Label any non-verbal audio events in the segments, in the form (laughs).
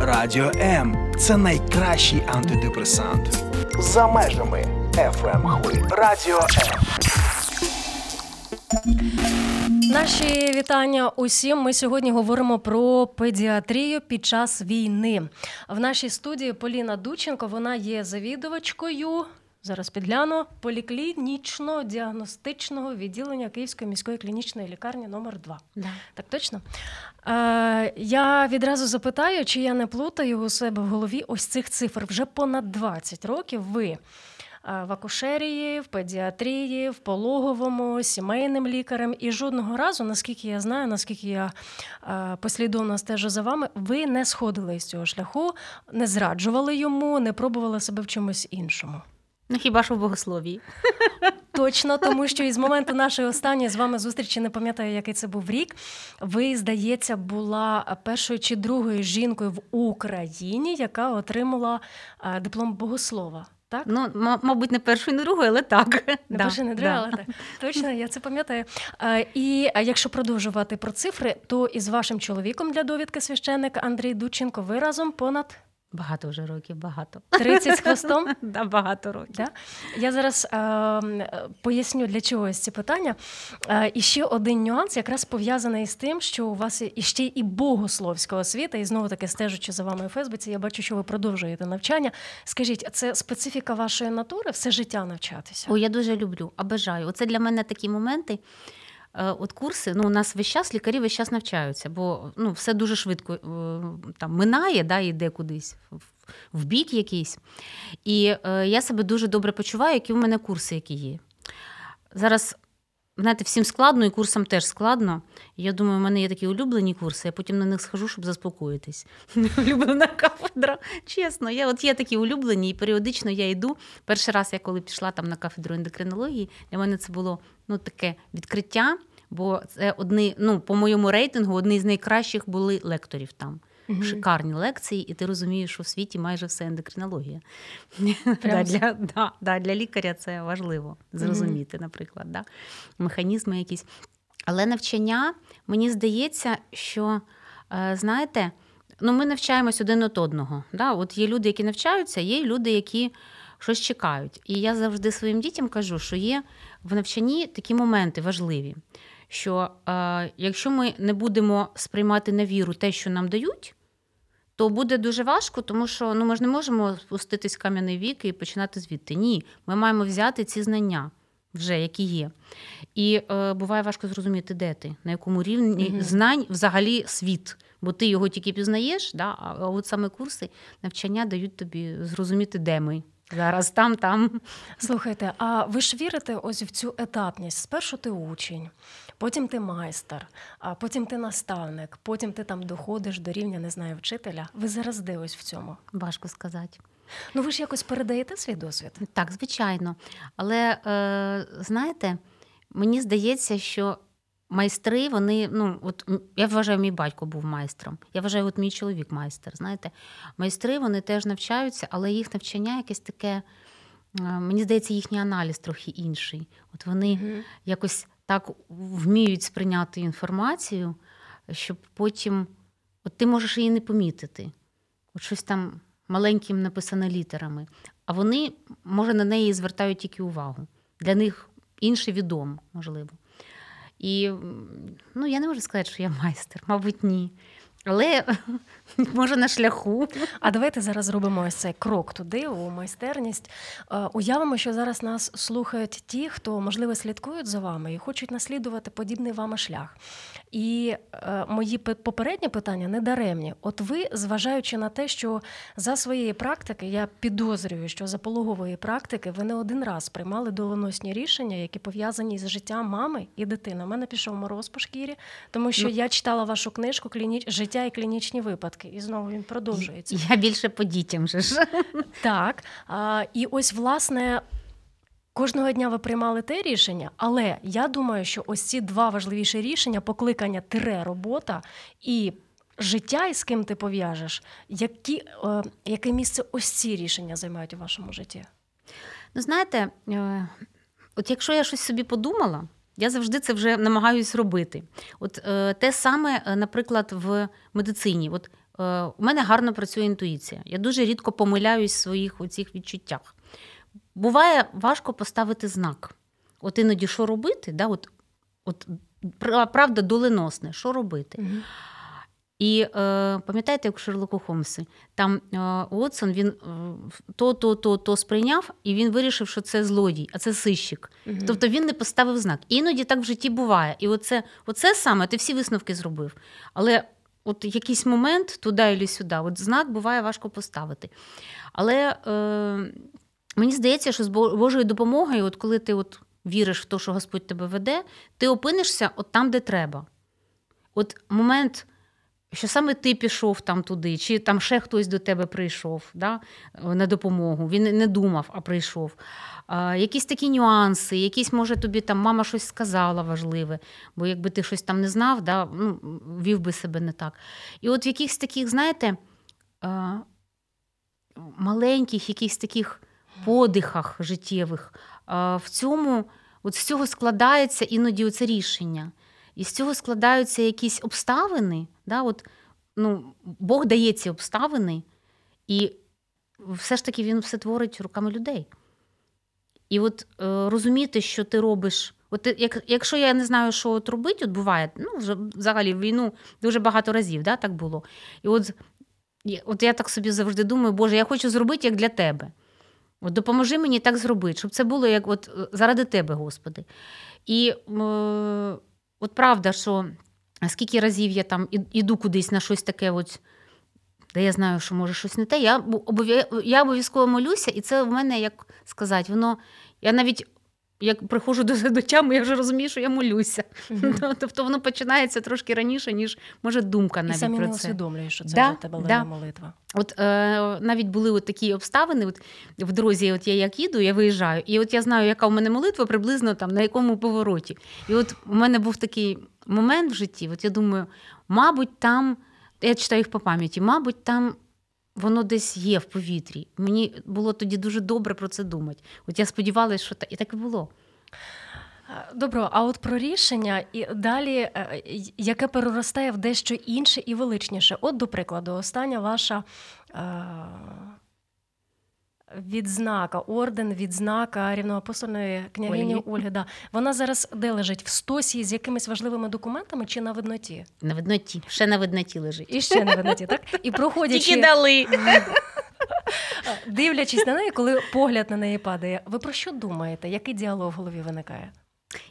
Радіо М це найкращий антидепресант. За межами fm хвиль Радіо М. Наші вітання усім. Ми сьогодні говоримо про педіатрію під час війни. В нашій студії Поліна Дученко. Вона є завідувачкою. Зараз підгляну поліклінічно-діагностичного відділення Київської міської клінічної лікарні номер 2 Да. Так точно? Е, я відразу запитаю, чи я не плутаю у себе в голові ось цих цифр. Вже понад 20 років ви е, в акушерії, в педіатрії, в пологовому, сімейним лікарем. І жодного разу, наскільки я знаю, наскільки я е, послідовно стежу за вами, ви не сходили з цього шляху, не зраджували йому, не пробували себе в чомусь іншому. Ну хіба що в богословії? Точно, тому що із моменту нашої останньої з вами зустрічі не пам'ятаю, який це був рік. Ви, здається, була першою чи другою жінкою в Україні, яка отримала е, диплом богослова. Так? Ну, мабуть, не першою, не другою, але так. Не Да, перше, не да. але так. Точно, я це пам'ятаю. Е, І е, якщо продовжувати про цифри, то із вашим чоловіком для довідки священник Андрій Дученко ви разом понад Багато вже років, багато. (laughs) 30 з хвостом. (laughs) Да, багато років. Да? Я зараз е, поясню для чого ось ці питання. Е, і ще один нюанс, якраз пов'язаний з тим, що у вас є іще і богословська освіта, і знову таки стежучи за вами у Фейсбуці, я бачу, що ви продовжуєте навчання. Скажіть, а це специфіка вашої натури, все життя навчатися? О, я дуже люблю, а бажаю. Оце для мене такі моменти. Е, От курси, ну у нас весь час лікарі весь час навчаються, бо ну, все дуже швидко е, там минає, да, йде кудись в, в бік якийсь. І е, я себе дуже добре почуваю, які в мене курси, які є. Зараз, знаєте, всім складно, і курсам теж складно. Я думаю, у мене є такі улюблені курси, я потім на них схожу, щоб заспокоїтись. (laughs) Улюблена кафедра. Чесно, я от є такі улюблені, і періодично я йду. Перший раз, я коли пішла там на кафедру ендокринології, для мене це було ну, таке відкриття, бо це одні, ну, по моєму рейтингу, одні з найкращих були лекторів там. Мгм. Шикарні лекції, і ти розумієш, що в світі майже все ендокринологія. Да, для, да, да, для лікаря це важливо зрозуміти, наприклад, да, механізми якісь. Але навчання, мені здається, що, е, знаєте, ну, ми навчаємось один від одного. Да? От є люди, які навчаються, є люди, які щось чекають. І я завжди своїм дітям кажу, що є в навчанні такі моменти важливі, що е, якщо ми не будемо сприймати на віру те, що нам дають, то буде дуже важко, тому що ну, ми ж не можемо спуститись в кам'яний вік і починати звідти. Ні, ми маємо взяти ці знання вже, які є. І е, буває важко зрозуміти, де ти, на якому рівні Мгм. знань взагалі світ. Бо ти його тільки пізнаєш, да? а от саме курси навчання дають тобі зрозуміти, де ми. Зараз там, там. Слухайте, а ви ж вірите ось в цю етапність? Спершу ти учень, потім ти майстер, а потім ти наставник, потім ти там доходиш до рівня, не знаю, вчителя. Ви зараз де ось в цьому? Важко сказати. Ну ви ж якось передаєте свій досвід? Так, звичайно. Але е, знаєте, мені здається, що майстри, вони, ну, от я вважаю, мій батько був майстром. Я вважаю, от мій чоловік майстер. Знаєте, майстри вони теж навчаються, але їх навчання якесь таке, е, мені здається, їхній аналіз трохи інший. От вони Мгм. якось так вміють сприйняти інформацію, щоб потім от ти можеш її не помітити. От щось там маленьким написано літерами, а вони, може, на неї звертають тільки увагу. Для них інше відомо, можливо. І ну, я не можу сказати, що я майстер, мабуть, ні. Але (laughs) може на шляху. А давайте зараз зробимо ось цей крок туди, у майстерність. Е, Уявимо, що зараз нас слухають ті, хто, можливо, слідкують за вами і хочуть наслідувати подібний вами шлях. І е, мої попередні питання не даремні. От ви, зважаючи на те, що за своєї практики, я підозрюю, що за пологової практики ви не один раз приймали доленосні рішення, які пов'язані з життям мами і дитини. У мене пішов мороз по шкірі, тому що Ну. я читала вашу книжку «Кліні... Життя і клінічні випадки. І знову він продовжується. Я більше по дітям же ж. Так. А, і ось, власне, кожного дня ви приймали те рішення, але я думаю, що ось ці два важливіші рішення покликання тире робота і життя, і з ким ти пов'яжеш, які, е, яке місце ось ці рішення займають у вашому житті? Ну, знаєте, е, от якщо я щось собі подумала, Я завжди це вже намагаюсь робити. От е, те саме, е, наприклад, в медицині. От е, у мене гарно працює інтуїція. Я дуже рідко помиляюсь в своїх оцих відчуттях. Буває важко поставити знак. От іноді що робити? Да? От, от правда, доленосне, що робити? Угу. І е, пам'ятаєте, як у Шерлоку Холмсі, там е, Уотсон він то, то, то, то сприйняв, і він вирішив, що це злодій, а це сищик. Угу. Тобто він не поставив знак. Іноді так в житті буває. І оце, оце саме ти всі висновки зробив. Але от якийсь момент туди і сюди, от знак буває важко поставити. Але е, мені здається, що з Божою допомогою, от коли ти от віриш в те, що Господь тебе веде, ти опинишся от там, де треба. От момент що саме ти пішов там туди, чи там ще хтось до тебе прийшов да, на допомогу. Він не думав, а прийшов. А, Якісь такі нюанси, якісь, може, тобі там мама щось сказала важливе, бо якби ти щось там не знав, да, ну, вів би себе не так. І от в якихось таких, знаєте, а, маленьких, якихось таких подихах життєвих, а, в цьому от з цього складається іноді оце рішення. І з цього складаються якісь обставини. Да? От, ну, Бог дає ці обставини, і все ж таки він все творить руками людей. І от е, розуміти, що ти робиш. От як, Якщо я не знаю, що от робити, от буває, ну, вже взагалі в війну дуже багато разів да, так було. І от от я так собі завжди думаю, Боже, я хочу зробити як для тебе. От Допоможи мені так зробити, щоб це було як от заради тебе, Господи. І е, От правда, що скільки разів я там іду кудись на щось таке, от, де я знаю, що може щось не те, я обов'язково молюся, і це в мене, як сказати, воно. Я навіть як приходжу до до тями, я вже розумію, що я молюся. Mm-hmm. (laughs) Тобто воно починається трошки раніше, ніж може думка навіть І самі про не це. усвідомлюєш, що це да, для тебе да. молитва. От е, навіть були от такі обставини. От в дорозі, от я як їду, я виїжджаю, і от я знаю, яка у мене молитва приблизно там на якому повороті. І от у мене був такий момент в житті. От я думаю, мабуть, там я читаю їх по пам'яті, мабуть, там. Воно десь є в повітрі. Мені було тоді дуже добре про це думати. От я сподівалася, що так і так і було. Добро, а от про рішення і далі, е, яке переростає в дещо інше і величніше. От, до прикладу, остання ваша е, відзнака, орден, відзнака рівноапостольної княгині Ольги. Ольги. Да. Вона зараз де лежить? В стосі з якимись важливими документами чи на видноті? На видноті, ще на видноті лежить. І ще на видноті, так? І проходячи... Тільки дали. Дивлячись на неї, коли погляд на неї падає, ви про що думаєте? Який діалог в голові виникає?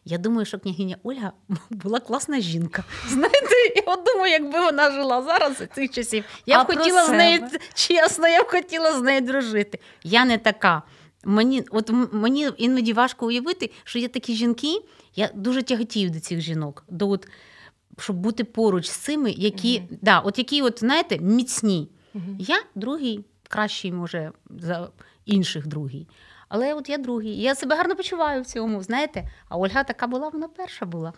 Я думаю, що княгиня Ольга (laughs) була класна жінка. Знаєте, я думаю, якби вона жила зараз цих часів, я а б хотіла з нею чесно, я б хотіла з нею дружити. Я не така. Мені от мені іноді важко уявити, що є такі жінки. Я дуже тяготію до цих жінок, до от, щоб бути поруч з цими, які mm-hmm. да, от які, от, знаєте, міцні. Mm-hmm. Я другий, кращий, може, за інших другий. Але от я другий. Я себе гарно почуваю в цьому, знаєте. А Ольга така була, вона перша була.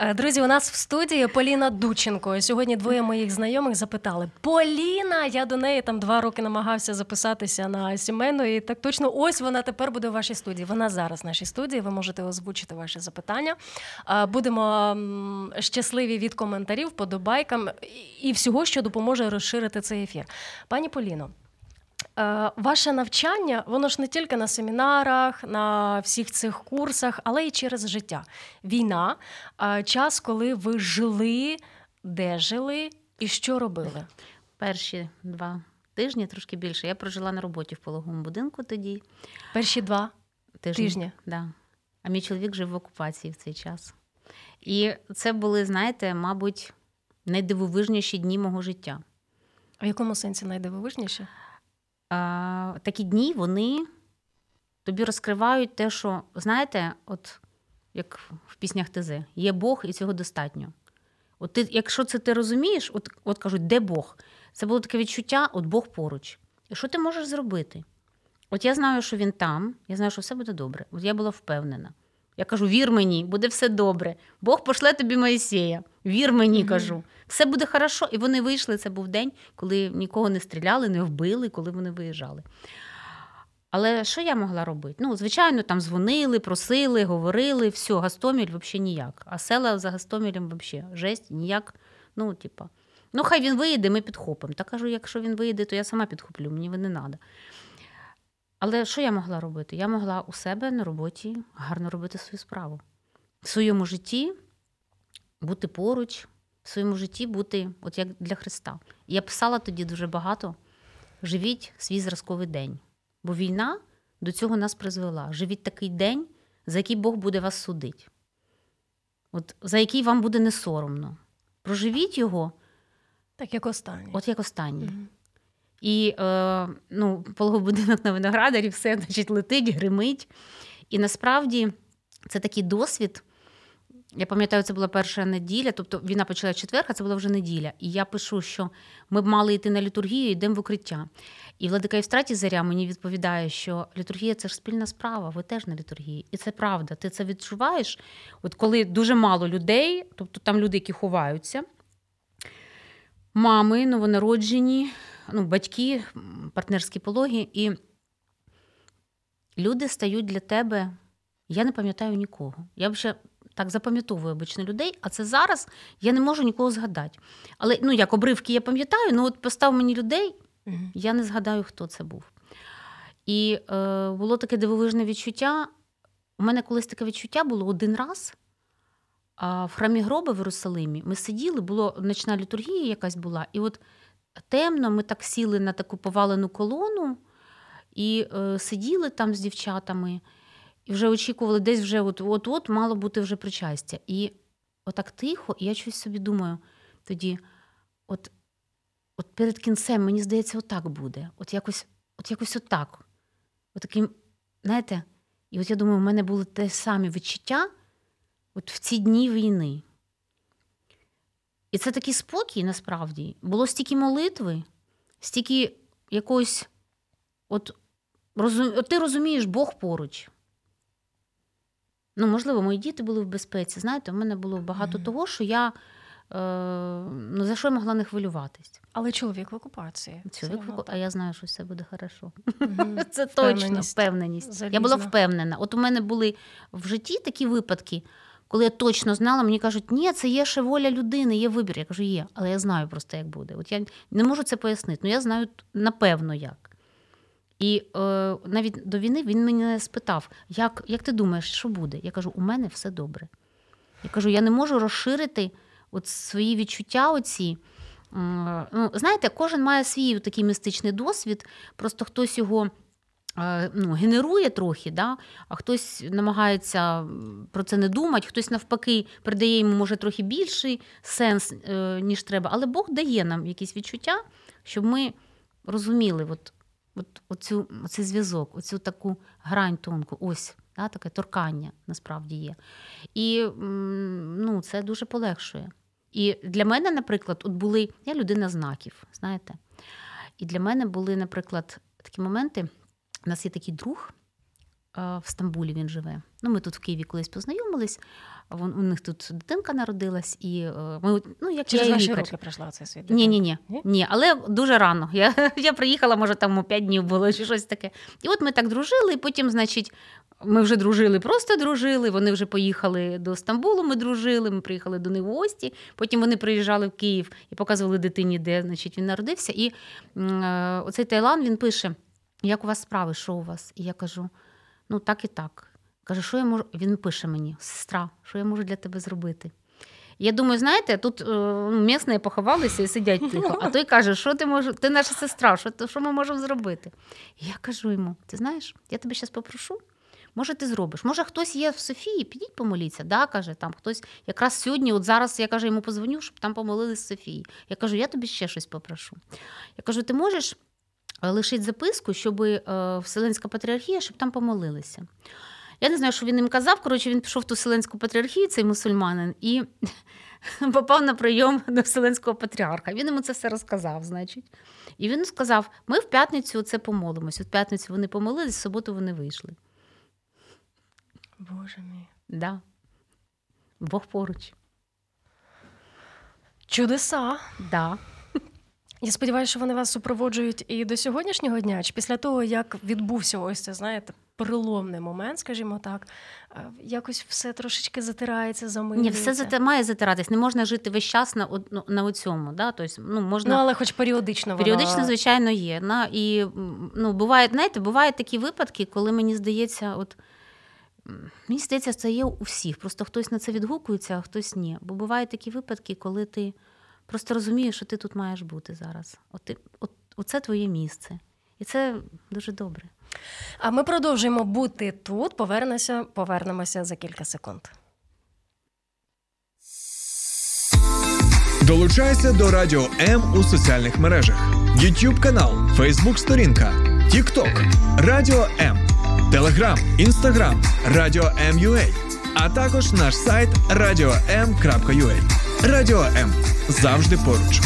Е, друзі, у нас в студії Поліна Дученко. Сьогодні двоє моїх знайомих запитали: Поліна, я до неї там два роки намагався записатися на сімейну, і так точно ось вона тепер буде в вашій студії. Вона зараз в нашій студії. Ви можете озвучити ваші запитання. Е, будемо щасливі від коментарів, подобайкам і всього, що допоможе розширити цей ефір. Пані Поліно. Е, ваше навчання, воно ж не тільки на семінарах, на всіх цих курсах, але й через життя. Війна, е, час, коли ви жили, де жили і що робили? Перші два тижні, трошки більше. Я прожила на роботі в пологовому будинку тоді. Перші два тижні. тижні. Да. А мій чоловік жив в окупації в цей час. І це були, знаєте, мабуть, найдивовижніші дні мого життя. В якому сенсі найдивовижніші? Такі дні вони тобі розкривають те, що, знаєте, от як в піснях ТЗ, є Бог і цього достатньо. От ти, Якщо це ти розумієш, от от кажуть, де Бог? Це було таке відчуття, от Бог поруч. І що ти можеш зробити? От я знаю, що він там, я знаю, що все буде добре. От я була впевнена. Я кажу: вір мені, буде все добре. Бог пошле тобі Моїсея. Вір мені, mm-hmm. кажу. Все буде хорошо. І вони вийшли. Це був день, коли нікого не стріляли, не вбили, коли вони виїжджали. Але що я могла робити? Ну, звичайно, там дзвонили, просили, говорили, все, Гастоміль взагалі ніяк. А села за Гастомілем взагалі жесть, ніяк. Ну, типа, ну хай він виїде, ми підхопимо. Та кажу, якщо він виїде, то я сама підхоплю, мені не треба. Але що я могла робити? Я могла у себе на роботі гарно робити свою справу. В своєму житті бути поруч, в своєму житті бути, от як для Христа. І я писала тоді дуже багато: живіть свій зразковий день. Бо війна до цього нас призвела. Живіть такий день, за який Бог буде вас судити. От, За який вам буде не соромно. Проживіть його, Так, як останній. от як останній. Мгм. І е, ну, пологовий будинок на виноградарі (laughs) все значить, летить, гримить. І насправді це такий досвід. Я пам'ятаю, це була перша неділя, тобто війна почала четвер, а це була вже неділя. І я пишу, що ми б мали йти на літургію, йдемо в укриття. І Владика Євстратій Заря мені відповідає, що літургія це ж спільна справа, ви теж на літургії. І це правда. Ти це відчуваєш, от коли дуже мало людей, тобто там люди, які ховаються, мами новонароджені, ну, батьки, партнерські пологи, і люди стають для тебе. Я не пам'ятаю нікого. Я ще так запам'ятовую обично людей, а це зараз я не можу нікого згадати. Але ну, як обривки я пам'ятаю, ну от постав мені людей, я не згадаю, хто це був. І е, було таке дивовижне відчуття. У мене колись таке відчуття було один раз. А в храмі гроба в Єрусалимі ми сиділи, була ночна літургія якась була, і от темно ми так сіли на таку повалену колону і е, сиділи там з дівчатами, і вже очікували, десь вже от, от мало бути вже причастя. І отак тихо, і я щось собі думаю тоді, от, от перед кінцем, мені здається, отак буде. От якось, от якось отак. От таким, знаєте, і от я думаю, в мене були те самі відчуття от в ці дні війни. І це такий спокій насправді. Було стільки молитви, стільки якогось, от, розум... от ти розумієш, Бог поруч. Ну, можливо, мої діти були в безпеці. Знаєте, у мене було багато Мгм. того, що я е, ну, за що я могла не хвилюватись. Але чоловік в окупації. Чоловік, Все одно а я знаю, що все буде хорошо. так. Мгм. (laughs) Це точно Впевненість. впевненість. Я була впевнена. От у мене були в житті такі випадки, коли я точно знала, мені кажуть, ні, це є ще воля людини, є вибір. Я кажу, є, але я знаю просто, як буде. От я не можу це пояснити, але я знаю напевно як. І е, навіть до війни він мене спитав, як, як ти думаєш, що буде? Я кажу, у мене все добре. Я кажу, я не можу розширити от свої відчуття. оці. Ну, знаєте, кожен має свій такий містичний досвід, просто хтось його ну, генерує трохи, да? а хтось намагається про це не думати, хтось навпаки придає йому, може, трохи більший сенс, е, ніж треба. Але Бог дає нам якісь відчуття, щоб ми розуміли от, от, оцю, оцей зв'язок, оцю таку грань тонку, ось да, таке торкання насправді є. І ну, це дуже полегшує. І для мене, наприклад, от були я людина знаків, знаєте. І для мене були, наприклад, такі моменти. У нас є такий друг е, в Стамбулі він живе. Ну, ми тут в Києві колись познайомились. Вон, у них тут дитинка народилась, і е, ми, ну, як Через я ваші лікар. руки прийшла цей світ. Ні, ні, ні, Ні? але дуже рано. Я, (laughs) я приїхала, може, там у 5 днів було чи щось таке. І от ми так дружили, і потім, значить, ми вже дружили, просто дружили. Вони вже поїхали до Стамбулу, ми дружили, ми приїхали до них в гості. Потім вони приїжджали в Київ і показували дитині, де значить, він народився. І е, оцей Таїланд він пише: Як у вас справи, що у вас? І я кажу: ну так і так. Каже, що я можу. Він пише мені: сестра, що я можу для тебе зробити? Я думаю, знаєте, тут е, ну, поховалися і сидять тихо. А той каже, що ти можеш, ти наша сестра, що, що ми можемо зробити? І я кажу йому: ти знаєш, я тебе зараз попрошу. Може, ти зробиш? Може, хтось є в Софії, підіть помоліться. Да, каже, там хтось якраз сьогодні, от зараз я каже, йому позвоню, щоб там помолились в Софії. Я кажу, я тобі ще щось попрошу. Я кажу, ти можеш е, лишити записку, щоб е, Вселенська патріархія, щоб там помолилися. Я не знаю, що він їм казав. Коротше, він пішов в ту Вселенську патріархію, цей мусульманин, і (laughs) попав на прийом до Вселенського патріарха. Він йому це все розказав, значить. І він сказав: ми в п'ятницю це помолимось. В п'ятницю вони помолились, в суботу вони вийшли. Боже мій. Да. Бог поруч. Чудеса. Да. Я сподіваюся, що вони вас супроводжують і до сьогоднішнього дня, чи після того, як відбувся ось це, знаєте, переломний момент, скажімо так, е, якось все трошечки затирається, замилюється? Ні, все зати- має затиратись. Не можна жити весь час на ну, на оцьому. Да? Тобто, ну, можна... Ну, але хоч періодично воно... Періодично, звичайно, є. На, і ну, буває, знаєте, бувають такі випадки, коли мені здається, от мені здається, це є у всіх. Просто хтось на це відгукується, а хтось ні. Бо бувають такі випадки, коли ти просто розумієш, що ти тут маєш бути зараз. От, ти, от, оце твоє місце. І це дуже добре. А ми продовжуємо бути тут. Повернемося, повернемося за кілька секунд. Долучайся до Радіо М у соціальних мережах: YouTube канал, Facebook сторінка, TikTok, Радіо М, Telegram, Instagram, Радіо М.Ua, а також наш сайт radio.m.ua. Радіо М завжди поруч.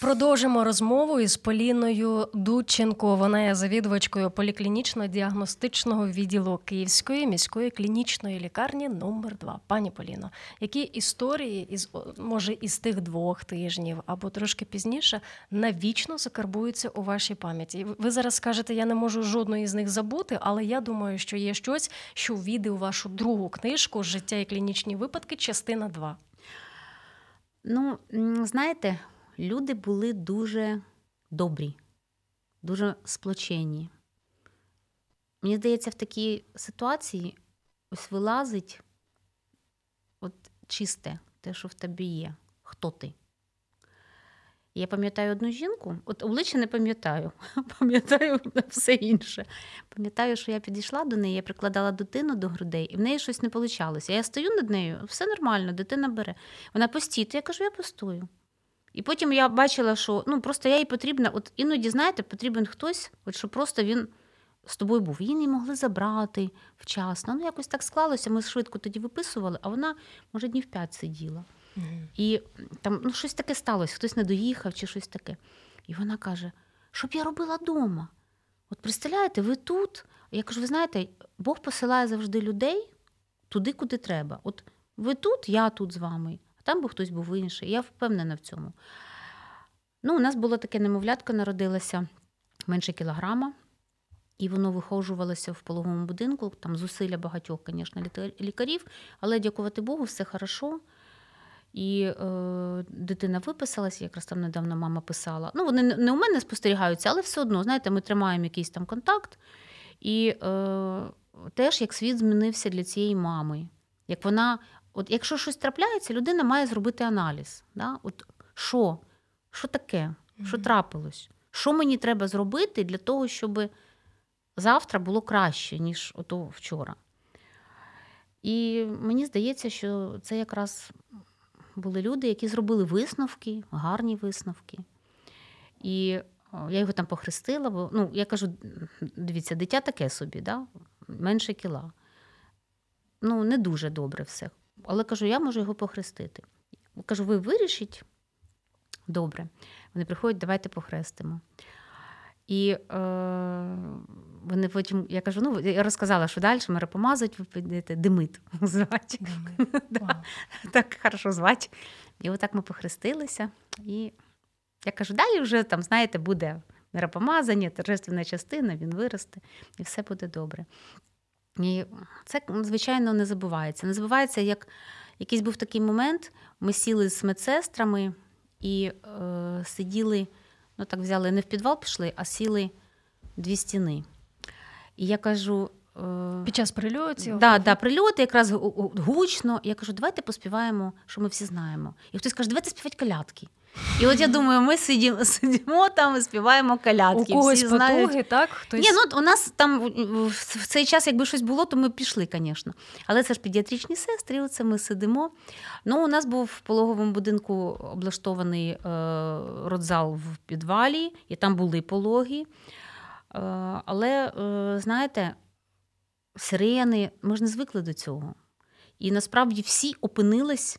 Продовжимо розмову із Поліною Дудченко. Вона є завідувачкою поліклінічно-діагностичного відділу Київської міської клінічної лікарні номер 2 Пані Поліно, які історії із може із тих двох тижнів або трошки пізніше навічно закарбуються у вашій пам'яті? Ви зараз скажете, я не можу жодної з них забути, але я думаю, що є щось, що війде у вашу другу книжку Життя і клінічні випадки, частина 2. Ну, знаєте, люди були дуже добрі, дуже сплочені. Мені здається, в такій ситуації ось вилазить от чисте, те, що в тобі є. Хто ти? Я пам'ятаю одну жінку, от обличчя не пам'ятаю, (laughs) пам'ятаю все інше. Пам'ятаю, що я підійшла до неї, я прикладала дитину до грудей, і в неї щось не вийшло. Я стою над нею, все нормально, дитина бере. Вона постійте, я кажу, я постою. І потім я бачила, що ну, просто я їй потрібна, от іноді, знаєте, потрібен хтось, от що просто він з тобою був. Її не могли забрати вчасно. Ну, якось так склалося, ми швидко тоді виписували, а вона, може, днів п'ять сиділа. І там ну, щось таке сталося, хтось не доїхав чи щось таке. І вона каже: що б я робила вдома? От представляєте, ви тут. Я кажу, ви знаєте, Бог посилає завжди людей туди, куди треба. От ви тут, я тут з вами, там би хтось був інший. Я впевнена в цьому. Ну, у нас було таке немовлятко, народилося менше кілограма, і воно вихожувалося в пологовому будинку. Там зусилля багатьох, звісно, лікарів, але дякувати Богу, все хорошо. І е, дитина виписалася, якраз там недавно мама писала. Ну, вони не у мене спостерігаються, але все одно, знаєте, ми тримаємо якийсь там контакт. І е, теж як світ змінився для цієї мами. Як вона, от Якщо щось трапляється, людина має зробити аналіз. Да? От Що? Що таке? Що трапилось? Що мені треба зробити для того, щоб завтра було краще, ніж ото вчора? І мені здається, що це якраз були люди, які зробили висновки, гарні висновки. І я його там похрестила, бо ну, я кажу: дивіться, дитя таке собі, да? менше кіла. Ну, не дуже добре все. Але кажу, я можу його похрестити. Кажу, ви вирішіть? Добре. Вони приходять, давайте похрестимо. І е, вони потім, я кажу, ну я розказала, що далі мене помазать, ви підете димит (laughs) звати. да. Так хорошо звати. І отак ми похрестилися. І я кажу, далі вже там, знаєте, буде миропомазання, торжественна частина, він виросте, і все буде добре. І це, звичайно, не забувається. Не забувається, як якийсь був такий момент, ми сіли з медсестрами і е, сиділи ну так взяли не в підвал пішли, а сіли дві стіни. І я кажу. Під час прильотів? Да, да, прильоти якраз гучно. Я кажу, давайте поспіваємо, що ми всі знаємо. І хтось каже, давайте співати колядки. І от я думаю, ми сидімо (laughs) сидімо там і співаємо колядки. У когось всі потуги, так? Хтось... Ні, ну у нас там в цей час, якби щось було, то ми пішли, звісно. Але це ж педіатричні сестри, оце ми сидимо. Ну, У нас був в пологовому будинку облаштований е, родзал в підвалі, і там були пологи. Е, але, е, знаєте, сирени, ми ж не звикли до цього. І насправді всі опинились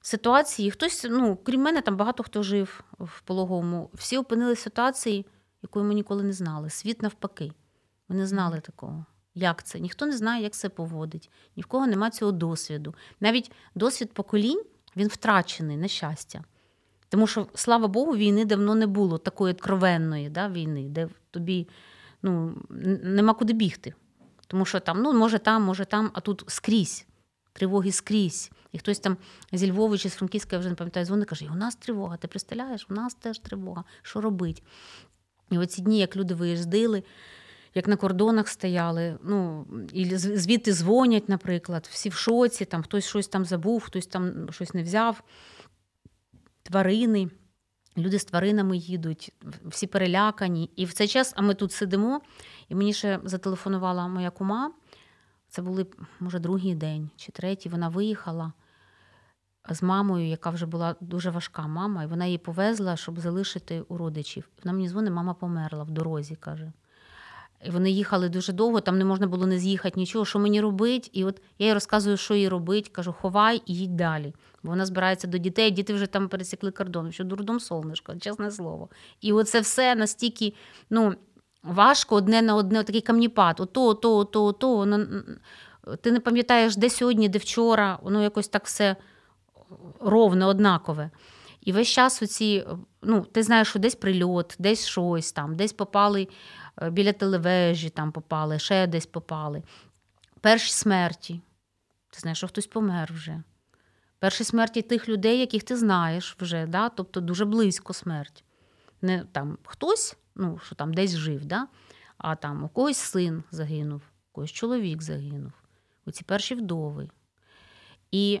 ситуації. Хтось, ну, крім мене, там багато хто жив в пологовому, всі опинились в ситуації, якої ми ніколи не знали. Світ навпаки. Ми не знали такого. Як це? Ніхто не знає, як це поводить, ні в кого немає цього досвіду. Навіть досвід поколінь він втрачений, на щастя. Тому що, слава Богу, війни давно не було такої откровенної да, війни, де тобі ну, нема куди бігти. Тому що там, ну, може там, може там, а тут скрізь, тривоги скрізь. І хтось там зі Львова чи з Франківська, я вже не пам'ятаю, дзвонить, каже: у нас тривога, ти представляєш, у нас теж тривога. Що робить? І оці дні, як люди виїздили, як на кордонах стояли, ну, і звідти дзвонять, наприклад, всі в шоці, там хтось щось там забув, хтось там щось не взяв, тварини. Люди з тваринами їдуть, всі перелякані. І в цей час, а ми тут сидимо, і мені ще зателефонувала моя кума. Це були, може, другий день чи третій. Вона виїхала з мамою, яка вже була дуже важка мама, і вона її повезла, щоб залишити у родичів. Вона мені дзвонить, мама померла в дорозі, каже. І Вони їхали дуже довго, там не можна було не з'їхати нічого, що мені робить. І от я їй розказую, що їй робить, кажу, ховай і їдь далі. Бо вона збирається до дітей, діти вже там пересікли кордон, що дурдом солнишко, чесне слово. І оце все настільки ну, важко одне на одне, такий камніпад. Ото, ото, ото, ото. Воно, ти не пам'ятаєш, де сьогодні, де вчора, воно якось так все ровне, однакове. І весь час оці, ну, ти знаєш, що десь прильот, десь щось там, десь попали е, біля телевежі, там попали, ще десь попали. Перші смерті. Ти знаєш, що хтось помер вже. Перші смерті тих людей, яких ти знаєш вже, да? тобто дуже близько смерть. Не там хтось, ну, що там десь жив, да? а там у когось син загинув, у когось чоловік загинув. Оці перші вдови. І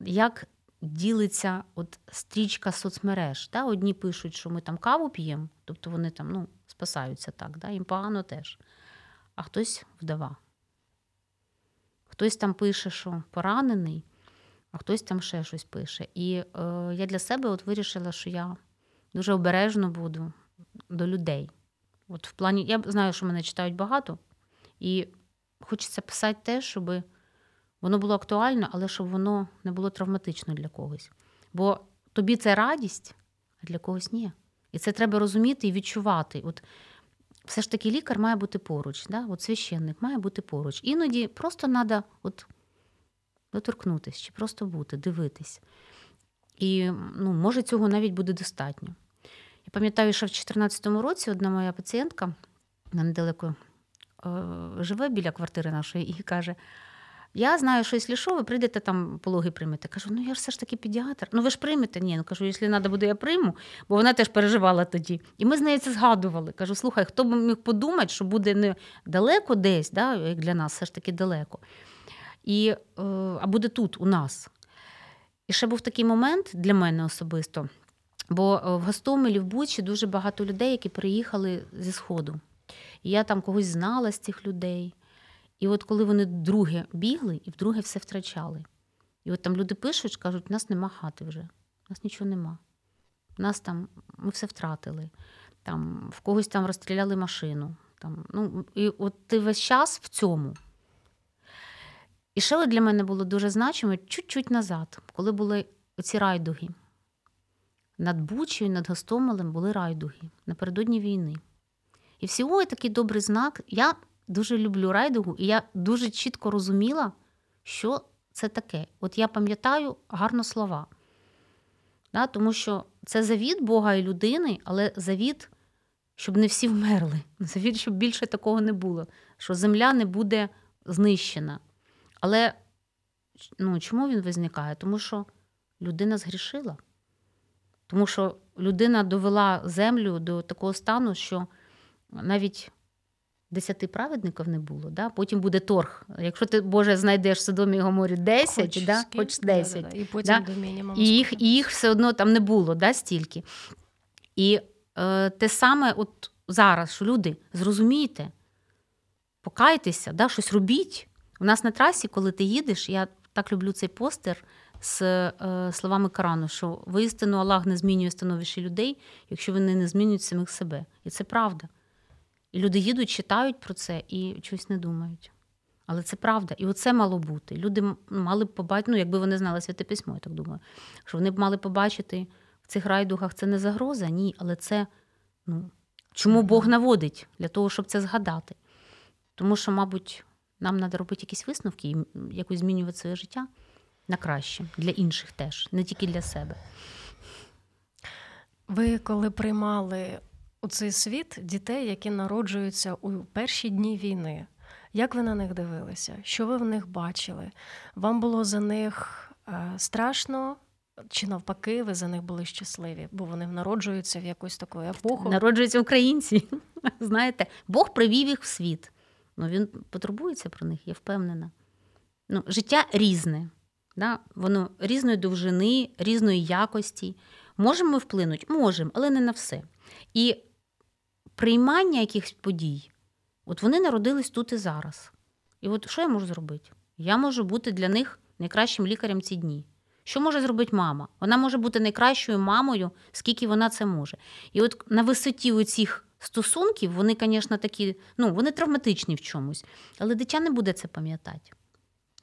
як ділиться от стрічка соцмереж. Да? Одні пишуть, що ми там каву п'ємо, тобто вони там ну, спасаються так, да? їм погано теж. А хтось вдова. Хтось там пише, що поранений, а хтось там ще щось пише. І е, я для себе от вирішила, що я дуже обережно буду до людей. От в плані, Я знаю, що мене читають багато, і хочеться писати те, щоби. Воно було актуально, але щоб воно не було травматично для когось. Бо тобі це радість, а для когось ні. І це треба розуміти і відчувати. От все ж таки лікар має бути поруч, да? от священник має бути поруч. Іноді просто треба от доторкнутися чи просто бути, дивитись. І ну, може цього навіть буде достатньо. Я пам'ятаю, що в 2014 році одна моя пацієнтка недалеко е, живе біля квартири нашої і каже: я знаю, що якщо що, ви прийдете там пологи приймете. Кажу, ну я ж все ж таки педіатр. Ну ви ж приймете? Ні, ну кажу, якщо треба буде, я прийму, бо вона теж переживала тоді. І ми з нею це згадували. Кажу, слухай, хто б міг подумати, що буде не далеко десь, да, як для нас, все ж таки далеко. І, е, А буде тут, у нас. І ще був такий момент для мене особисто. Бо е, в Гостомелі, в Бучі дуже багато людей, які приїхали зі Сходу. І я там когось знала з цих людей. І от коли вони вдруге бігли і вдруге все втрачали. І от там люди пишуть, кажуть, у нас нема хати вже, у нас нічого нема. У нас там ми все втратили, там в когось там розстріляли машину. Там, ну, І от ти весь час в цьому. І ще для мене було дуже значимо чуть-чуть назад, коли були оці райдуги. Над Бучею, над Гостомелем були райдуги напередодні війни. І всього такий добрий знак. Я дуже люблю райдугу, і я дуже чітко розуміла, що це таке. От я пам'ятаю гарно слова. Да, Тому що це завіт Бога і людини, але завіт, щоб не всі вмерли. (laughs) Завіт, щоб більше такого не було, що земля не буде знищена. Але ну, чому він визникає? Тому що людина згрішила. Тому що людина довела землю до такого стану, що навіть десяти праведників не було. Да? Потім буде торг. Якщо ти, Боже, знайдеш в Содомі і Гоморі 10, хоч, да? хоч 10. Да, да, І потім да? до і їх, і їх все одно там не було да, стільки. І е, те саме от зараз, що люди, зрозумійте, покайтеся, да, щось робіть. У нас на трасі, коли ти їдеш, я так люблю цей постер з е, словами Корану, що воістину Аллах не змінює становище людей, якщо вони не змінюють самих себе. І це правда. І люди їдуть, читають про це і щось не думають. Але це правда. І оце мало бути. Люди мали б побачити, ну, якби вони знали святе письмо, я так думаю, що вони б мали побачити в цих райдугах це не загроза, ні, але це ну, чому Бог наводить для того, щоб це згадати. Тому що, мабуть, нам треба робити якісь висновки і якось змінювати своє життя. На краще для інших теж, не тільки для себе. Ви коли приймали у цей світ дітей, які народжуються у перші дні війни, як ви на них дивилися? Що ви в них бачили? Вам було за них е, страшно? Чи навпаки, ви за них були щасливі, бо вони народжуються в якусь таку епоху? Народжуються українці. (laughs) Знаєте, Бог привів їх в світ. Ну, Він потурбується про них, я впевнена. Ну, Життя різне, да? воно різної довжини, різної якості. Можемо ми вплинути? Можемо, але не на все. І приймання якихось подій, от вони народились тут і зараз. І от що я можу зробити? Я можу бути для них найкращим лікарем ці дні. Що може зробити мама? Вона може бути найкращою мамою, скільки вона це може. І от на висоті цих стосунків вони, звісно, такі, ну, вони травматичні в чомусь, але дитя не буде це пам'ятати.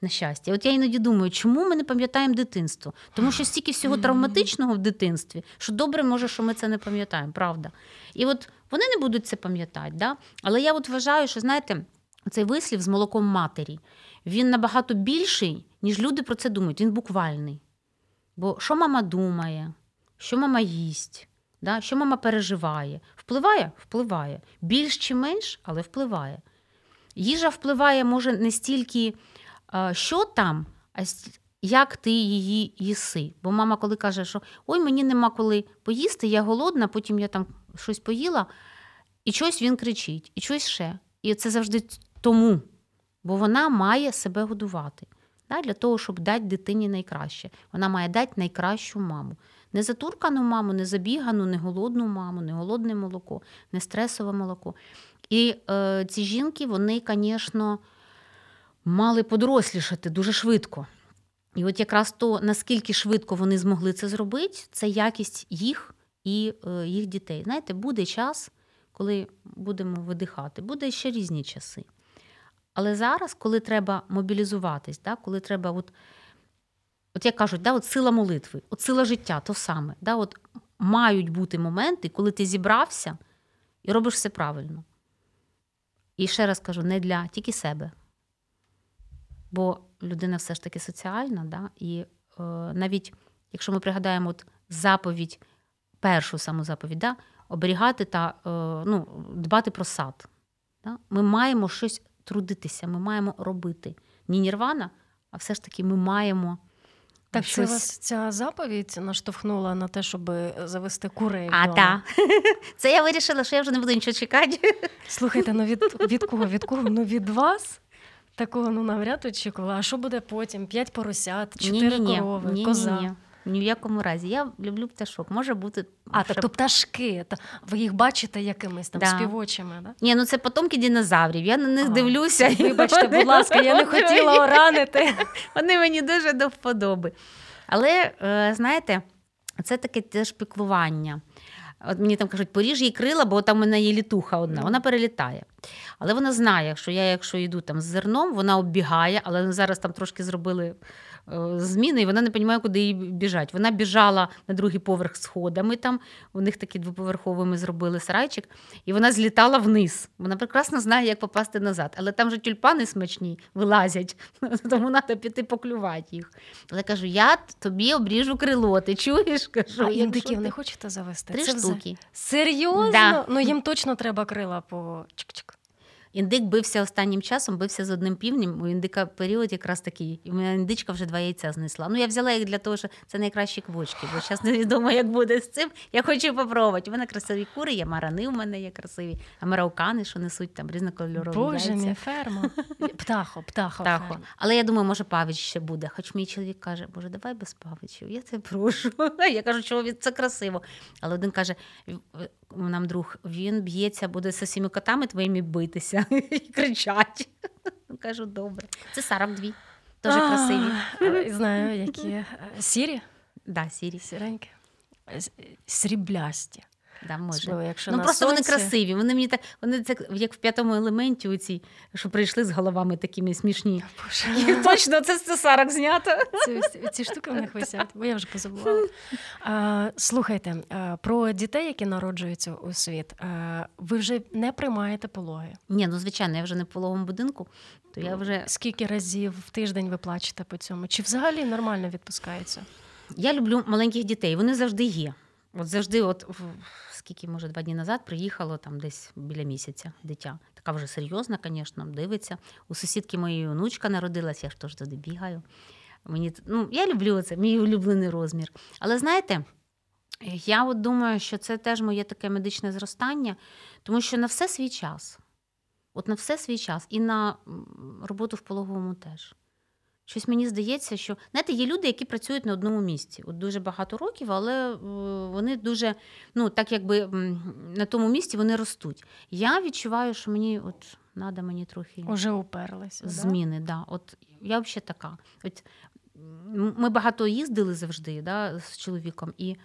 На щастя. От я іноді думаю, чому ми не пам'ятаємо дитинство? Тому що стільки всього травматичного в дитинстві, що добре може, що ми це не пам'ятаємо, правда? І от вони не будуть це пам'ятати. Да? Але я от вважаю, що знаєте, цей вислів з молоком матері він набагато більший, ніж люди про це думають. Він буквальний. Бо що мама думає, що мама їсть, да? що мама переживає? Впливає? Впливає. Більш чи менш, але впливає. Їжа впливає, може, не стільки, що там, як ти її їси. Бо мама, коли каже, що ой, мені нема коли поїсти, я голодна, потім я там щось поїла, і щось він кричить, і щось ще. І це завжди тому, бо вона має себе годувати для того, щоб дати дитині найкраще. Вона має дати найкращу маму. Не затуркану маму, не забігану, не голодну маму, не голодне молоко, не стресове молоко. І е, ці жінки, вони, звісно, мали подорослішати дуже швидко. І от якраз то, наскільки швидко вони змогли це зробити, це якість їх і е, їх дітей. Знаєте, буде час, коли будемо видихати, буде ще різні часи. Але зараз, коли треба мобілізуватись, да, коли треба, от, от як кажуть, да, от сила молитви, от сила життя то саме. Да, от Мають бути моменти, коли ти зібрався і робиш все правильно. І ще раз кажу, не для тільки себе. Бо людина все ж таки соціальна, да, і е, навіть якщо ми пригадаємо от заповідь, першу саму заповідь, да, оберігати та е, ну, дбати про сад. Да, Ми маємо щось трудитися, ми маємо робити. Ні нірвана, а все ж таки ми маємо. Так що вас ця заповідь наштовхнула на те, щоб завести курей. А, так. (laughs) Це я вирішила, що я вже не буду нічого чекати. Слухайте, ну від від кого? Від кого? Ну від вас? Такого ну навряд очікувала. А що буде потім? П'ять поросят, чотири корови, ні, коза. Ні, ні. Ні в якому разі. Я люблю пташок. Може бути. А, щоб... тобто пташки. Ви їх бачите якимись там да. співочими, да? Ні, ну це потомки динозаврів. Я на них а, дивлюся. Вибачте, будь ласка, я не хотіла ранити. (laughs) Вони мені дуже до вподоби. Але, е, знаєте, це таке теж піклування. От мені там кажуть, поріж їй крила, бо там у мене є літуха одна, вона перелітає. Але вона знає, що я, якщо йду там з зерном, вона оббігає, але зараз там трошки зробили зміни, і вона не розуміє, куди їй біжать. Вона біжала на другий поверх сходами. Там у них такі двоповерховими зробили сарайчик, і вона злітала вниз. Вона прекрасно знає, як попасти назад. Але там же тюльпани смачні вилазять, (laughs) тому треба піти поклювати їх. Але кажу: я тобі обріжу крило, ти чуєш? (laughs) Кажу, А індиків не хочете завести? Три Це штуки. Серйозно? Да. Ну їм точно треба крила по чик-чик. Індик бився останнім часом, бився з одним півнем. У індика період якраз такий. І моя індичка вже два яйця знесла. Ну, я взяла їх для того, що це найкращі квочки, бо зараз невідомо, як буде з цим. Я хочу попробувати. У мене красиві кури, є марани у мене є красиві, а мараукани, що несуть там різнокольорові Боже мій, ферма. (laughs) Птахо, птахо. птахо. Ферма. Але я думаю, може, павич ще буде. Хоч мій чоловік каже, Боже, давай без павичів. Я це прошу. (laughs) Я кажу, що це красиво. Але один каже: нам друг, він б'ється, буде з усіми котами твоїми битися (laughs) і кричать. Кажу, добре. Це 42. Дуже красиві. Знаю, які сірі? Да, сірі. Сіренькі. Сріблясті. Да, може. Особливо, якщо ну на просто вони красиві. Вони мені так, вони це як в п'ятому елементі, оці, що прийшли з головами такими смішні. Боже, Точно, це з цесарок знято. Ці, ці штуки в них висять, бо я вже позабувала. А, слухайте, про дітей, які народжуються у світ, ви вже не приймаєте пологи. Ні, ну звичайно, я вже не в пологовому будинку, то я вже Скільки разів в тиждень ви плачете по цьому? Чи взагалі нормально відпускається? Я люблю маленьких дітей, вони завжди є. От завжди, от скільки, може, два дні назад приїхало там десь біля місяця дитя. Така вже серйозна, звісно, дивиться. У сусідки моєї онучка народилась, я ж теж туди бігаю. Мені, ну, я люблю це, мій улюблений розмір. Але знаєте, я от думаю, що це теж моє таке медичне зростання, тому що на все свій час. От на все свій час. І на роботу в пологовому теж. Щось мені здається, що знаєте, є люди, які працюють на одному місці. От дуже багато років, але е, вони дуже, ну так якби на тому місці вони ростуть. Я відчуваю, що мені от треба мені трохи Уже уперлися. Зміни. Да. От я взагалі така. От ми багато їздили завжди да, з чоловіком, і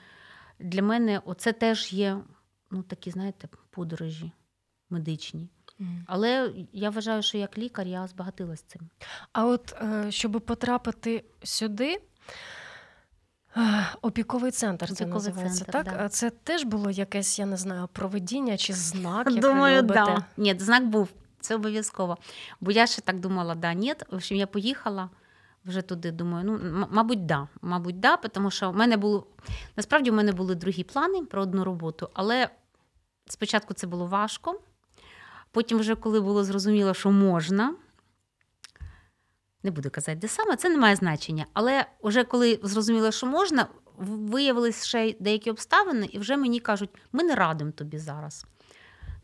для мене це теж є ну, такі, знаєте, подорожі медичні. Але я вважаю, що як лікар я збагатилась цим. А от е, щоб потрапити сюди. е, Опіковий центр це Опіковий називається, центр, так? да. А це теж було якесь, я не знаю, проведіння чи знак, як Думаю, любите? да. Ні, знак був. Це обов'язково. Бо я ще так думала, да, ні. В общем, я поїхала вже туди. Думаю, ну, мабуть, да. Мабуть, да, тому що в мене було насправді в мене були другі плани про одну роботу, але спочатку це було важко. Потім, вже коли було зрозуміло, що можна. Не буду казати, де саме, це не має значення. Але вже коли зрозуміло, що можна, в- виявились ще деякі обставини, і вже мені кажуть, ми не радимо тобі зараз.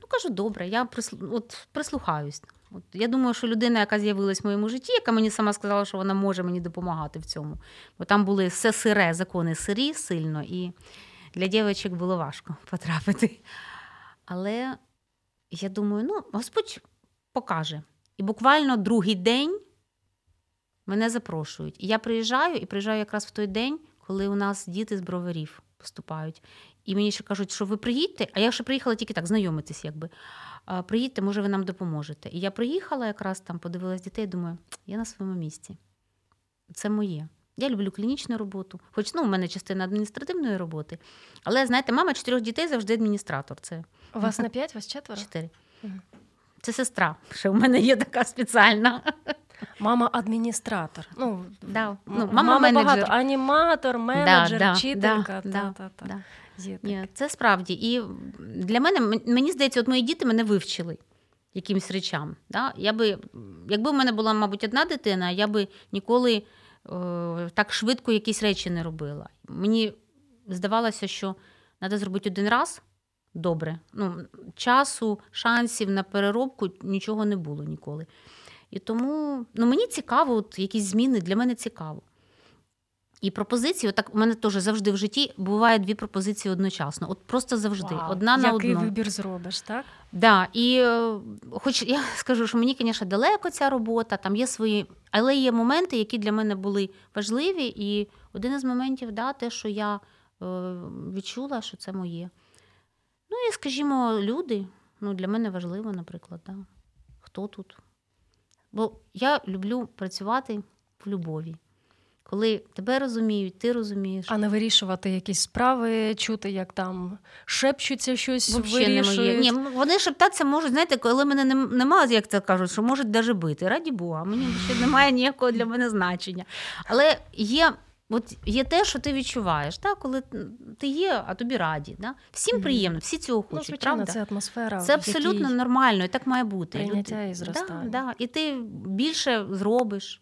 Ну, кажу, добре, я прислу... от, прислухаюсь. От, я думаю, що людина, яка з'явилась в моєму житті, яка мені сама сказала, що вона може мені допомагати в цьому. Бо там були все сире, закони сирі сильно, і для дівчинок було важко потрапити. Але я думаю, ну, Господь покаже. І буквально другий день мене запрошують. І я приїжджаю, і приїжджаю якраз в той день, коли у нас діти з броварів поступають. І мені ще кажуть, що ви приїдьте, а я ще приїхала тільки так, знайомитись, якби. Приїдьте, може, ви нам допоможете. І я приїхала якраз там, подивилась дітей, думаю, я на своєму місці. Це моє. Я люблю клінічну роботу, хоч ну, у мене частина адміністративної роботи. Але знаєте, мама чотирьох дітей завжди адміністратор. Це У вас не (laughs) п'ять, вас четверо? чотири. Мгм. Це сестра. Ще у мене є така спеціальна. Мама адміністратор. Ну, Да. Ну, мама менеджер. багато. Аніматор, менеджер, да, вчителька. да, та, да, та, та. Да. Є. Ні, це справді. І для мене мені здається, от мої діти мене вивчили якимсь речам. Да? Я би, якби в мене була, мабуть, одна дитина, я би ніколи так швидко якісь речі не робила. Мені здавалося, що треба зробити один раз добре. Ну, часу, шансів на переробку нічого не було ніколи. І тому ну, мені цікаво, от якісь зміни для мене цікаво. І пропозиції, отак у мене теж завжди в житті буває дві пропозиції одночасно. От просто завжди. Вау. Одна на Який одну. вибір зробиш, так? Да, і е, хоч я (laughs) скажу, що мені, звісно, далеко ця робота, там є свої, але є моменти, які для мене були важливі. І один із моментів, да, те, що я е, відчула, що це моє. Ну і, скажімо, люди, ну, для мене важливо, наприклад, да. хто тут. Бо я люблю працювати в любові. Коли тебе розуміють, ти розумієш. А не вирішувати якісь справи, чути, як там шепчуться щось, Вообще вирішують. Ні, вони шептатися можуть, знаєте, коли мене нем- немає, як це кажуть, що можуть даже бити. Раді Бога, мені ще (laughs) немає ніякого для мене значення. Але є. От є те, що ти відчуваєш, так? коли ти є, а тобі раді. Да? Всім приємно, всі цього Ну, хочуть. звичайно, правда? це атмосфера. Це абсолютно якій- нормально, і так має бути. Прийняття і зростання. Да, да. І ти більше зробиш,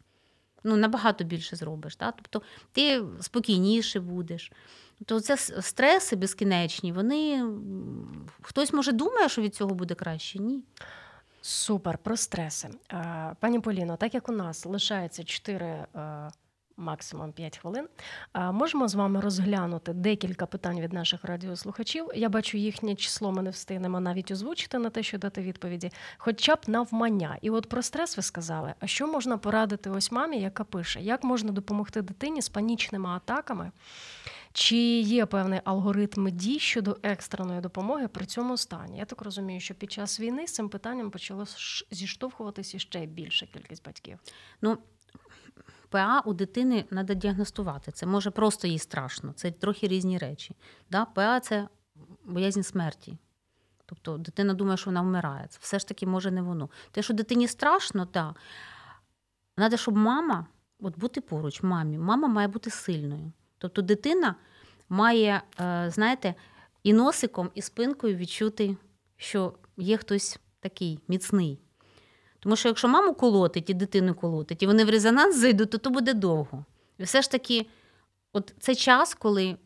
ну, набагато більше зробиш. Да? Тобто ти спокійніше будеш. То це стреси безкінечні, вони хтось може думає, що від цього буде краще. Ні. Супер, про стреси. Пані Поліно, так як у нас лишається 4, е, максимум 5 хвилин, можемо з вами розглянути декілька питань від наших радіослухачів. Я бачу, їхнє число ми не встигнемо навіть озвучити на те, що дати відповіді, хоча б навмання. І от про стрес ви сказали. А що можна порадити ось мамі, яка пише, як можна допомогти дитині з панічними атаками? Чи є певний алгоритм дій щодо екстреної допомоги при цьому стані? Я так розумію, що під час війни з цим питанням почало зіштовхуватися ще більша кількість батьків. Ну, ПА у дитини треба діагностувати. Це може просто їй страшно. Це трохи різні речі. Да? ПА це боязнь смерті. Тобто дитина думає, що вона вмирає. Це все ж таки може не воно. Те, що дитині страшно, так. Треба, щоб мама, от бути поруч, мамі, мама має бути сильною. Тобто дитина має, е, знаєте, і носиком, і спинкою відчути, що є хтось такий міцний. Тому що якщо маму колотить і дитину колотить, і вони в резонанс зайдуть, то то буде довго. І все ж таки, от це час, коли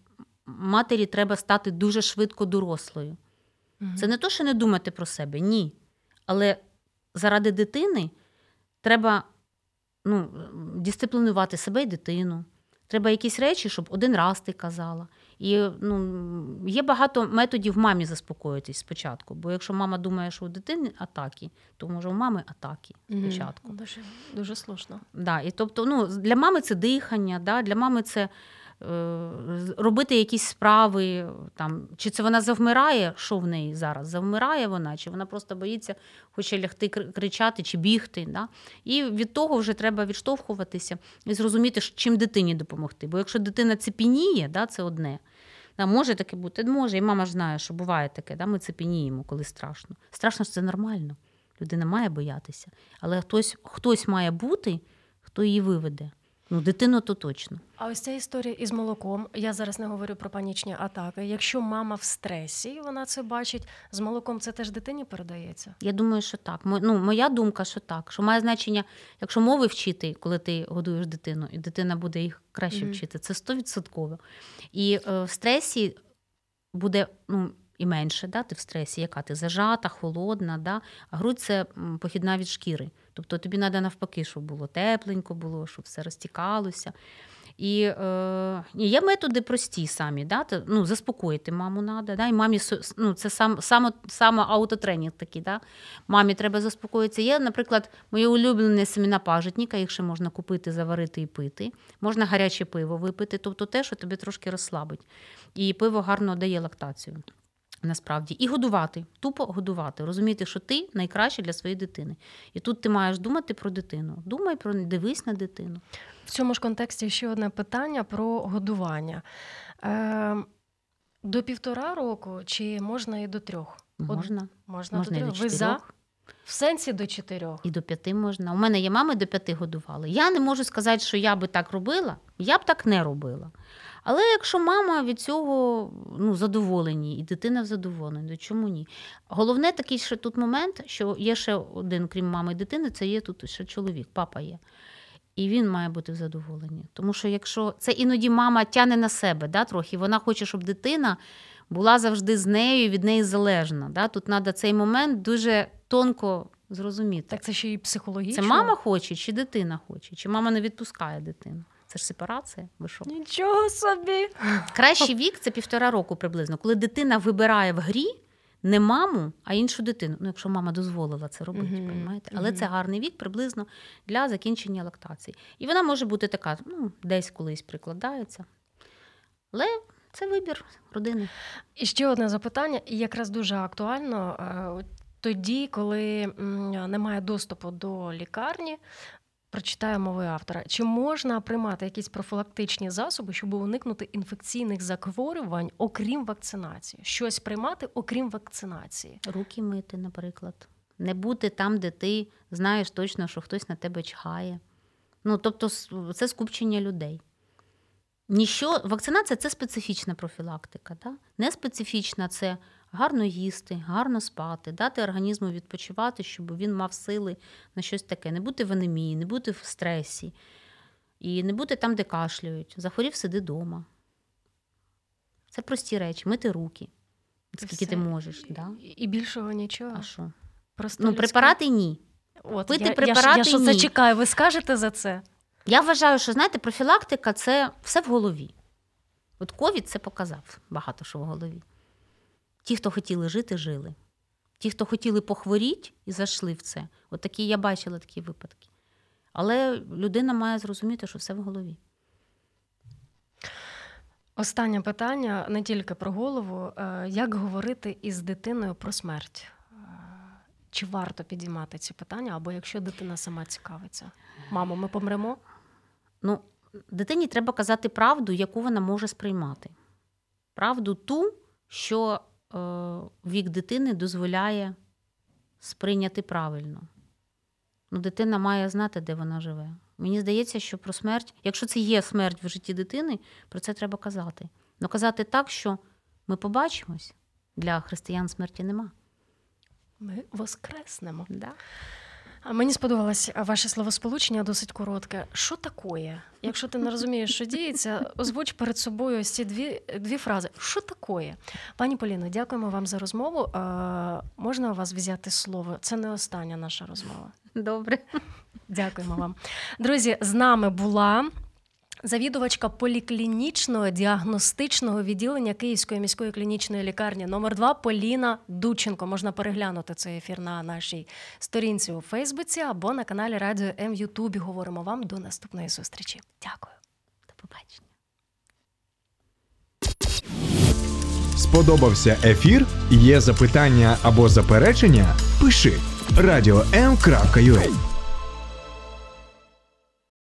матері треба стати дуже швидко дорослою. Це не то, що не думати про себе, ні. Але заради дитини треба ну, дисциплінувати себе і дитину. Треба якісь речі, щоб один раз ти казала. І ну, є багато методів мамі заспокоїтись спочатку. Бо якщо мама думає, що у дитини атаки, то може у мами атаки спочатку. Мгм. Дуже, дуже слушно. Да, і тобто, ну, для мами це дихання, да, для мами це робити якісь справи. Там, чи це вона завмирає, що в неї зараз? Завмирає вона, чи вона просто боїться, хоче лягти кричати чи бігти. Да? І від того вже треба відштовхуватися і зрозуміти, чим дитині допомогти. Бо якщо дитина цепеніє, да, це одне. Да, може таке бути, може, і мама ж знає, що буває таке, да, ми цепеніємо, коли страшно. Страшно ж це нормально. Людина має боятися. Але хтось, хтось має бути, хто її виведе. Ну, дитину то точно. А ось ця історія із молоком. Я зараз не говорю про панічні атаки. Якщо мама в стресі, вона це бачить, з молоком це теж дитині передається. Я думаю, що так. Мо- Ну, моя думка, що так. Що має значення, якщо мови вчити, коли ти годуєш дитину, і дитина буде їх краще Мгм. вчити, це 100%. І е, в стресі буде ну, і менше, да, ти в стресі, яка ти зажата, холодна, да? а грудь це похідна від шкіри. Тобто тобі треба навпаки, щоб було тепленько було, щоб все розтікалося. І е, є методи прості самі, да? Ну, заспокоїти маму треба. Да? І мамі ну, це сам, само, саме аутотренінг такий. Да? Мамі треба заспокоїтися. Є, наприклад, моє улюблене семена пажитника, їх ще можна купити, заварити і пити. Можна гаряче пиво випити, тобто те, що тебе трошки розслабить. І пиво гарно дає лактацію. Насправді, і годувати, тупо годувати, розуміти, що ти найкраще для своєї дитини. І тут ти маєш думати про дитину. Думай про дивись на дитину. В цьому ж контексті ще одне питання про годування. Е, до півтора року чи можна і до трьох? От Можна, можна, можна і до до. Ви за? В сенсі до чотирьох. і до п'яти можна. У мене є мами до п'яти годували. Я не можу сказати, що я би так робила, я б так не робила. Але якщо мама від цього ну, задоволені, і дитина задоволена, то чому ні? Головне такий ще тут момент, що є ще один, крім мами і дитини, це є тут ще чоловік, папа є. І він має бути в задоволенні. Тому що якщо це іноді мама тяне на себе, да, трохи, вона хоче, щоб дитина була завжди з нею і від неї залежна. Да? Тут треба цей момент дуже тонко зрозуміти. Так це ще й психологічно. Це мама хоче, чи дитина хоче, чи мама не відпускає дитину. Це ж сепарація. Ви що? Нічого собі. Кращий вік це півтора року приблизно, коли дитина вибирає в грі не маму, а іншу дитину. Ну, якщо мама дозволила це робити, Мгм, розумієте? Але мгм. це гарний вік приблизно для закінчення лактації. І вона може бути така, ну, десь колись прикладається. Але це вибір родини. І ще одне запитання, і якраз дуже актуально е, тоді, коли немає доступу до лікарні. Прочитаю мови автора. Чи можна приймати якісь профілактичні засоби, щоб уникнути інфекційних захворювань, окрім вакцинації? Щось приймати, окрім вакцинації? Руки мити, наприклад. Не бути там, де ти знаєш точно, що хтось на тебе чхає. Ну, тобто, це скупчення людей. Ніщо, вакцинація це специфічна профілактика. Да? Не специфічна це гарно їсти, гарно спати, дати організму відпочивати, щоб він мав сили на щось таке. Не бути в анемії, не бути в стресі. І не бути там, де кашлюють. Захворів, сиди вдома. Це прості речі. Мити руки. Скільки ти можеш. Да? І- І більшого нічого. А що? Просто Ну, препарати ні. От, пити я, я, препарати я що це ні. чекаю, ви скажете за це? Я вважаю, що знаєте, профілактика це все в голові. От ковід це показав багато що в голові. Ті, хто хотіли жити, жили. Ті, хто хотіли похворіти і зайшли в це. От такі я бачила такі випадки. Але людина має зрозуміти, що все в голові. Останнє питання не тільки про голову. Е, Як говорити із дитиною про смерть? Е, Чи варто підіймати ці питання, або якщо дитина сама цікавиться? Мамо, ми помремо? Ну, дитині треба казати правду, яку вона може сприймати. Правду ту, що вік дитини дозволяє сприйняти правильно. Ну, дитина має знати, де вона живе. Мені здається, що про смерть, якщо це є смерть в житті дитини, про це треба казати. Ну казати так, що ми побачимось, для християн смерті нема. Ми воскреснемо. Да? А мені сподобалось ваше словосполучення досить коротке. Що такое? Якщо ти не розумієш, що діється, озвуч перед собою ось ці дві, дві фрази. Що такое? Пані Поліно, дякуємо вам за розмову. Е, можна у вас взяти слово? Це не остання наша розмова. Добре. Дякуємо вам. Друзі, з нами була завідувачка поліклінічного діагностичного відділення Київської міської клінічної лікарні номер 2 Поліна Дученко. Можна переглянути цей ефір на нашій сторінці у Фейсбуці або на каналі Радіо М Ютубі. Говоримо вам до наступної зустрічі. Дякую. До побачення. Сподобався ефір? Є запитання або заперечення? Пиши радіом.ua